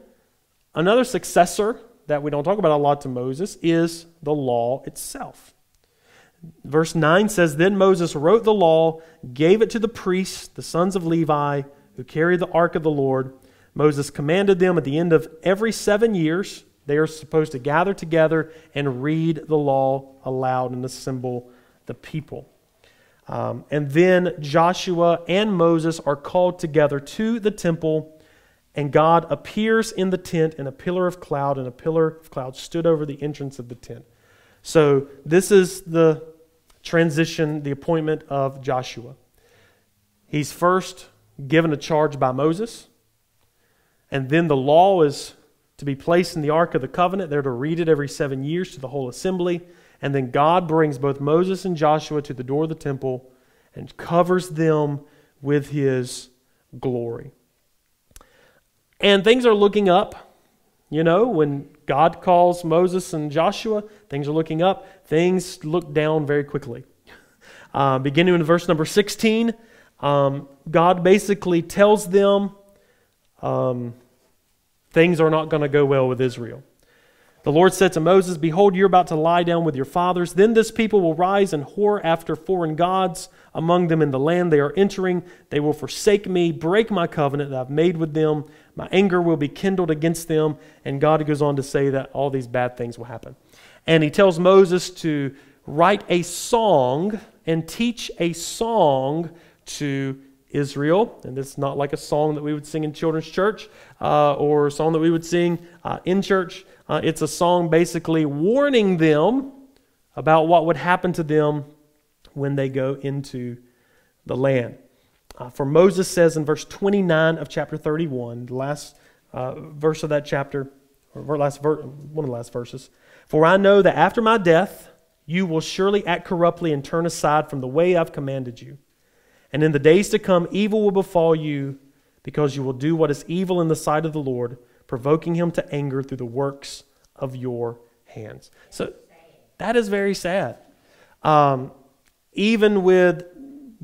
another successor that we don't talk about a lot to Moses is the law itself. Verse 9 says Then Moses wrote the law, gave it to the priests, the sons of Levi, who carried the ark of the Lord. Moses commanded them at the end of every seven years, they are supposed to gather together and read the law aloud and assemble the people. Um, and then Joshua and Moses are called together to the temple, and God appears in the tent in a pillar of cloud, and a pillar of cloud stood over the entrance of the tent. So this is the transition, the appointment of Joshua. He's first given a charge by Moses, and then the law is to be placed in the Ark of the Covenant. They're to read it every seven years to the whole assembly. And then God brings both Moses and Joshua to the door of the temple and covers them with his glory. And things are looking up. You know, when God calls Moses and Joshua, things are looking up. Things look down very quickly. Uh, beginning in verse number 16, um, God basically tells them um, things are not going to go well with Israel. The Lord said to Moses, Behold, you're about to lie down with your fathers. Then this people will rise and whore after foreign gods among them in the land they are entering. They will forsake me, break my covenant that I've made with them. My anger will be kindled against them. And God goes on to say that all these bad things will happen. And he tells Moses to write a song and teach a song to Israel. And it's not like a song that we would sing in children's church uh, or a song that we would sing uh, in church. Uh, it's a song basically warning them about what would happen to them when they go into the land. Uh, for Moses says in verse 29 of chapter 31, the last uh, verse of that chapter, or last ver- one of the last verses, For I know that after my death you will surely act corruptly and turn aside from the way I've commanded you. And in the days to come, evil will befall you because you will do what is evil in the sight of the Lord provoking him to anger through the works of your hands. So that is very sad. Um, even with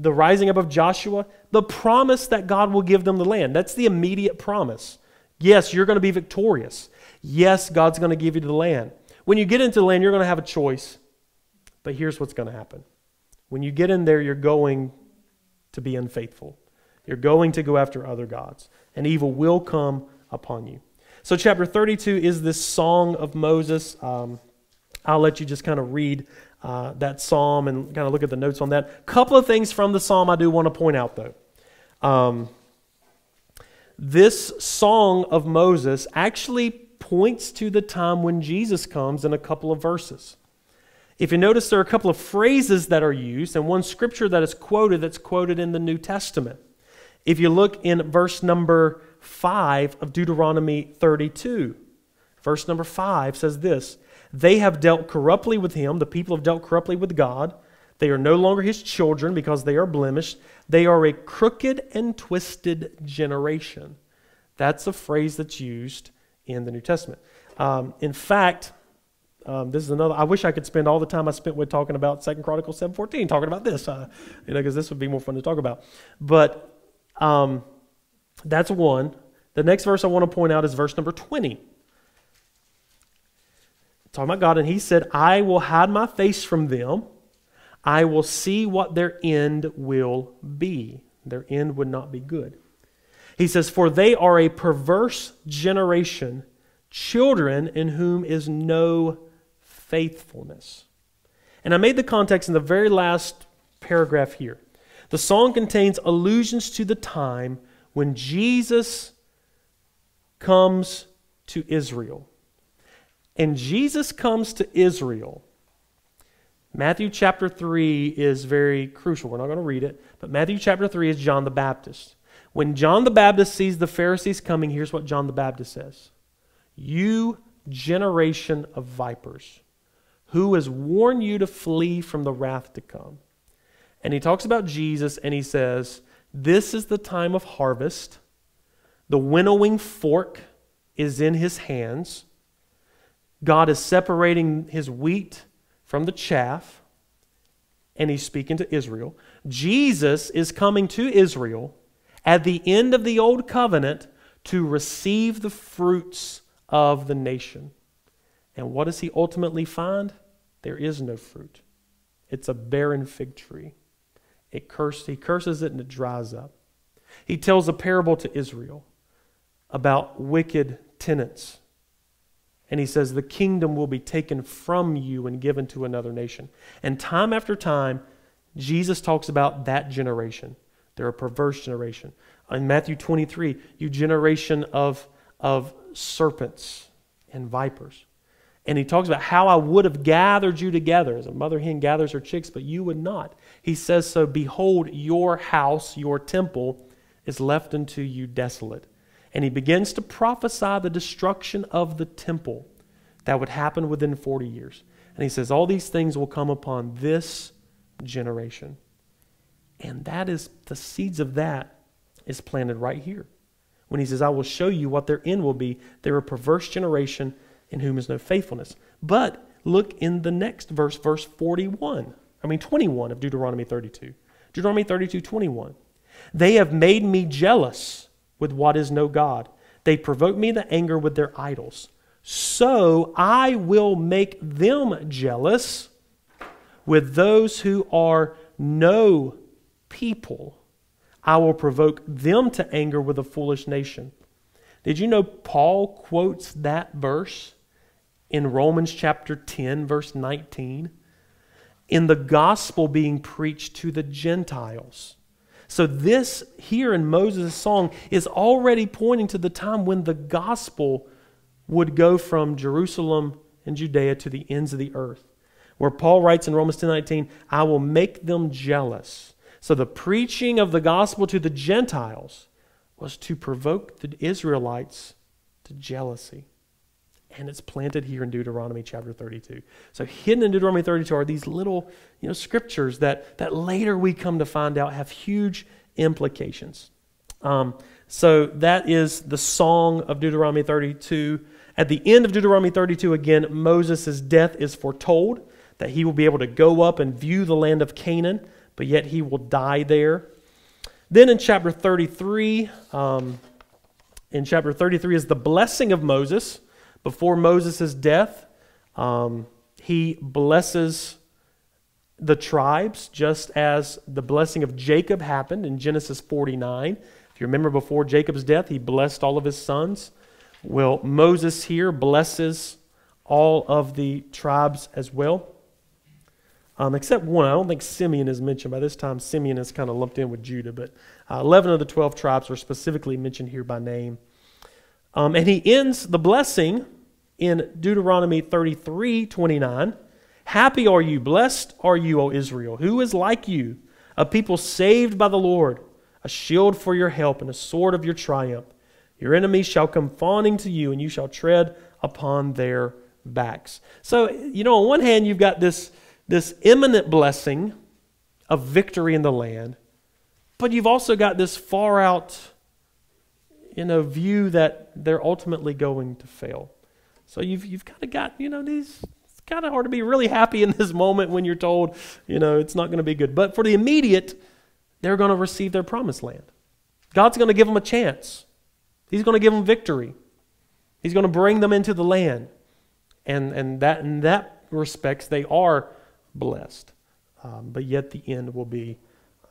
the rising up of Joshua, the promise that God will give them the land. That's the immediate promise. Yes, you're going to be victorious. Yes, God's going to give you the land. When you get into the land, you're going to have a choice. But here's what's going to happen. When you get in there, you're going to be unfaithful. You're going to go after other gods, and evil will come upon you. So, chapter 32 is this song of Moses. Um, I'll let you just kind of read uh, that psalm and kind of look at the notes on that. A couple of things from the psalm I do want to point out, though. Um, this song of Moses actually points to the time when Jesus comes in a couple of verses. If you notice, there are a couple of phrases that are used, and one scripture that is quoted that's quoted in the New Testament. If you look in verse number 5 of Deuteronomy 32. Verse number 5 says this They have dealt corruptly with him, the people have dealt corruptly with God. They are no longer his children because they are blemished. They are a crooked and twisted generation. That's a phrase that's used in the New Testament. Um, in fact, um, this is another. I wish I could spend all the time I spent with talking about Second Chronicles seven fourteen, talking about this, uh, you know, because this would be more fun to talk about. But um, that's one. The next verse I want to point out is verse number 20. Talking about God, and he said, I will hide my face from them. I will see what their end will be. Their end would not be good. He says, For they are a perverse generation, children in whom is no faithfulness. And I made the context in the very last paragraph here. The song contains allusions to the time when Jesus comes to Israel. And Jesus comes to Israel. Matthew chapter 3 is very crucial. We're not going to read it, but Matthew chapter 3 is John the Baptist. When John the Baptist sees the Pharisees coming, here's what John the Baptist says You generation of vipers, who has warned you to flee from the wrath to come? And he talks about Jesus and he says, This is the time of harvest. The winnowing fork is in his hands. God is separating his wheat from the chaff, and he's speaking to Israel. Jesus is coming to Israel at the end of the old covenant to receive the fruits of the nation. And what does he ultimately find? There is no fruit. It's a barren fig tree. It curse, he curses it and it dries up. He tells a parable to Israel about wicked tenants. And he says, The kingdom will be taken from you and given to another nation. And time after time, Jesus talks about that generation. They're a perverse generation. In Matthew 23, you generation of, of serpents and vipers. And he talks about how I would have gathered you together as a mother hen gathers her chicks, but you would not. He says, So behold, your house, your temple, is left unto you desolate. And he begins to prophesy the destruction of the temple that would happen within 40 years. And he says, All these things will come upon this generation. And that is the seeds of that is planted right here. When he says, I will show you what their end will be. They're a perverse generation in whom is no faithfulness. But look in the next verse, verse 41. I mean, 21 of Deuteronomy 32. Deuteronomy 32, 21. They have made me jealous with what is no God. They provoke me to anger with their idols. so I will make them jealous with those who are no people. I will provoke them to anger with a foolish nation. Did you know Paul quotes that verse in Romans chapter 10, verse 19? In the gospel being preached to the Gentiles. So, this here in Moses' song is already pointing to the time when the gospel would go from Jerusalem and Judea to the ends of the earth. Where Paul writes in Romans 10:19, "I will make them jealous." So the preaching of the gospel to the Gentiles was to provoke the Israelites to jealousy. And it's planted here in Deuteronomy chapter 32. So hidden in Deuteronomy 32 are these little, you know, scriptures that, that later we come to find out have huge implications. Um, so that is the song of Deuteronomy 32. At the end of Deuteronomy 32, again, Moses' death is foretold, that he will be able to go up and view the land of Canaan, but yet he will die there. Then in chapter 33, um, in chapter 33 is the blessing of Moses. Before Moses' death, um, he blesses the tribes just as the blessing of Jacob happened in Genesis 49. If you remember before Jacob's death, he blessed all of his sons. Well, Moses here blesses all of the tribes as well um, except one. I don't think Simeon is mentioned. By this time, Simeon is kind of lumped in with Judah, but uh, 11 of the 12 tribes are specifically mentioned here by name. Um, and he ends the blessing in Deuteronomy 33 29. Happy are you, blessed are you, O Israel. Who is like you? A people saved by the Lord, a shield for your help, and a sword of your triumph. Your enemies shall come fawning to you, and you shall tread upon their backs. So, you know, on one hand, you've got this this imminent blessing of victory in the land, but you've also got this far out you a view that they're ultimately going to fail. So you've, you've kind of got, you know, these, it's kind of hard to be really happy in this moment when you're told, you know, it's not going to be good. But for the immediate, they're going to receive their promised land. God's going to give them a chance. He's going to give them victory. He's going to bring them into the land. And, and that, in that respects, they are blessed. Um, but yet the end will be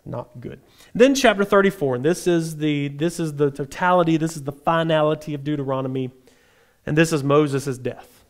not good. Then chapter 34, and this is the this is the totality, this is the finality of Deuteronomy, and this is Moses' death.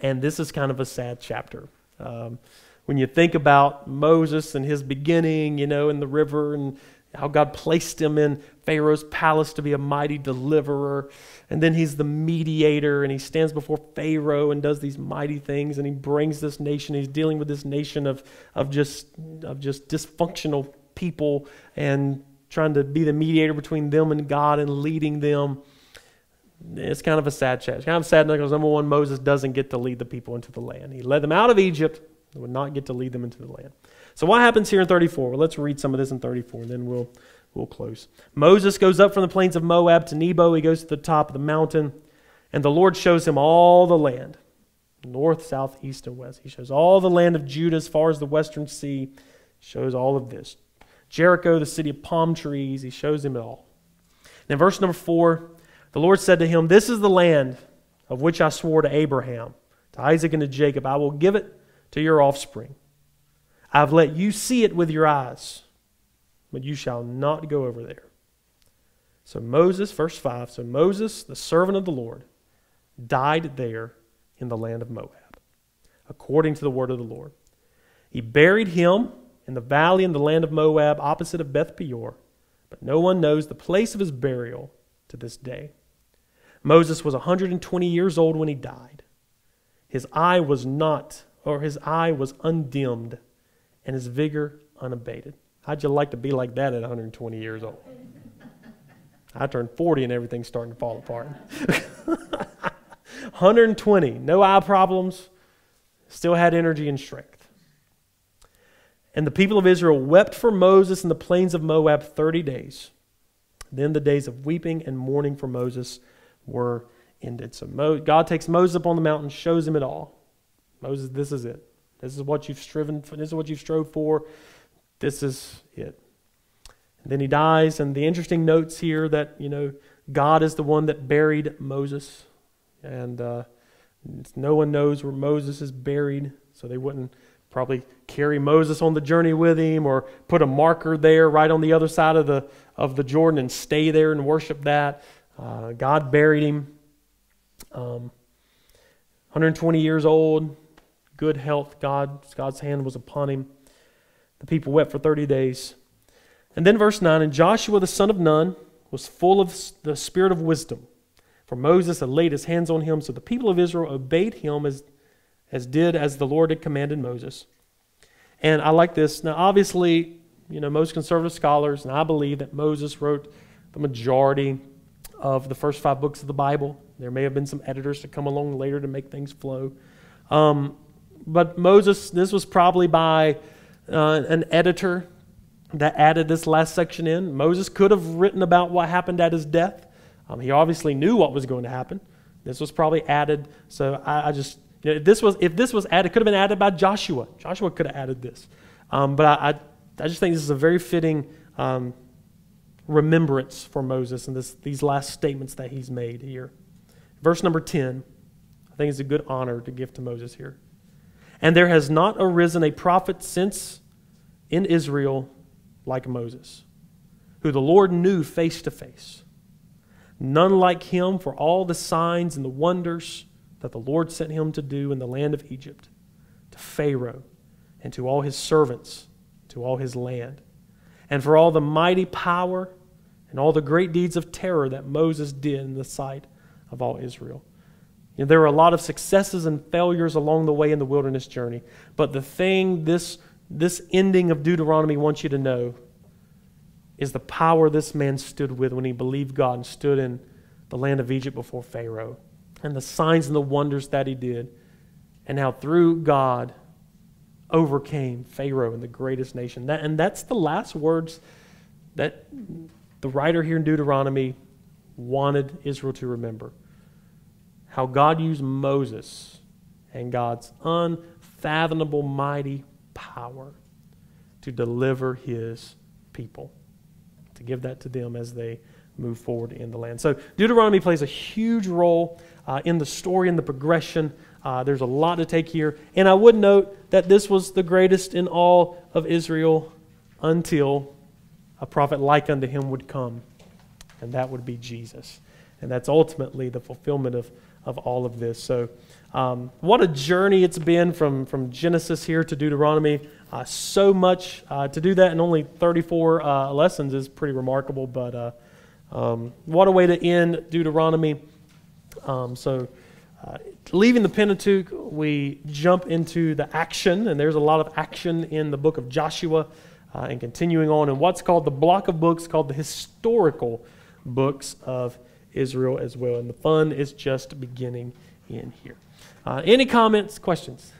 And this is kind of a sad chapter. Um, when you think about Moses and his beginning, you know, in the river and how God placed him in Pharaoh's palace to be a mighty deliverer. And then he's the mediator and he stands before Pharaoh and does these mighty things and he brings this nation. He's dealing with this nation of, of, just, of just dysfunctional people and trying to be the mediator between them and God and leading them. It's kind of a sad chat. It's kind of sad because number one, Moses doesn't get to lead the people into the land. He led them out of Egypt, but would not get to lead them into the land. So what happens here in 34? Well, let's read some of this in 34, and then we'll we'll close. Moses goes up from the plains of Moab to Nebo. He goes to the top of the mountain, and the Lord shows him all the land, north, south, east, and west. He shows all the land of Judah as far as the western sea. Shows all of this. Jericho, the city of palm trees. He shows him it all. Now, verse number four, the Lord said to him, "This is the land of which I swore to Abraham, to Isaac, and to Jacob. I will give it to your offspring." I've let you see it with your eyes, but you shall not go over there. So Moses, verse 5 so Moses, the servant of the Lord, died there in the land of Moab, according to the word of the Lord. He buried him in the valley in the land of Moab, opposite of Beth Peor, but no one knows the place of his burial to this day. Moses was 120 years old when he died. His eye was not, or his eye was undimmed and his vigor unabated. How'd you like to be like that at 120 years old? I turned 40 and everything's starting to fall apart. 120, no eye problems, still had energy and strength. And the people of Israel wept for Moses in the plains of Moab 30 days. Then the days of weeping and mourning for Moses were ended. So Mo- God takes Moses up on the mountain, shows him it all. Moses, this is it. This is what you've striven for. This is what you've strove for. This is it. And then he dies, and the interesting notes here that, you know, God is the one that buried Moses. and uh, no one knows where Moses is buried, so they wouldn't probably carry Moses on the journey with him or put a marker there right on the other side of the, of the Jordan and stay there and worship that. Uh, God buried him. Um, 120 years old, good health. God, God's hand was upon him. The people wept for 30 days. And then verse 9 And Joshua the son of Nun was full of the spirit of wisdom. For Moses had laid his hands on him, so the people of Israel obeyed him as, as did as the Lord had commanded Moses. And I like this. Now, obviously, you know, most conservative scholars, and I believe that Moses wrote the majority of the first five books of the Bible. There may have been some editors to come along later to make things flow. Um, but Moses, this was probably by uh, an editor that added this last section in. Moses could have written about what happened at his death. Um, he obviously knew what was going to happen. This was probably added. So I, I just, you know, if this was if this was added, it could have been added by Joshua. Joshua could have added this. Um, but I, I, I, just think this is a very fitting um, remembrance for Moses and this, these last statements that he's made here. Verse number 10, I think is a good honor to give to Moses here. And there has not arisen a prophet since in Israel like Moses, who the Lord knew face to face. None like him for all the signs and the wonders that the Lord sent him to do in the land of Egypt, to Pharaoh and to all his servants, to all his land, and for all the mighty power and all the great deeds of terror that Moses did in the sight of all Israel. You know, there were a lot of successes and failures along the way in the wilderness journey, but the thing this this ending of Deuteronomy wants you to know is the power this man stood with when he believed God and stood in the land of Egypt before Pharaoh, and the signs and the wonders that he did, and how through God overcame Pharaoh and the greatest nation. That, and that's the last words that the writer here in Deuteronomy wanted Israel to remember. How God used Moses and God's unfathomable, mighty power to deliver his people, to give that to them as they move forward in the land. So Deuteronomy plays a huge role uh, in the story and the progression. Uh, there's a lot to take here. And I would note that this was the greatest in all of Israel until a prophet like unto him would come, and that would be Jesus. And that's ultimately the fulfillment of, of all of this. So um, what a journey it's been from, from Genesis here to Deuteronomy. Uh, so much uh, to do that in only 34 uh, lessons is pretty remarkable, but uh, um, what a way to end Deuteronomy. Um, so, uh, leaving the Pentateuch, we jump into the action, and there's a lot of action in the book of Joshua, uh, and continuing on in what's called the block of books called the historical books of Israel as well. And the fun is just beginning in here. Uh, any comments, questions?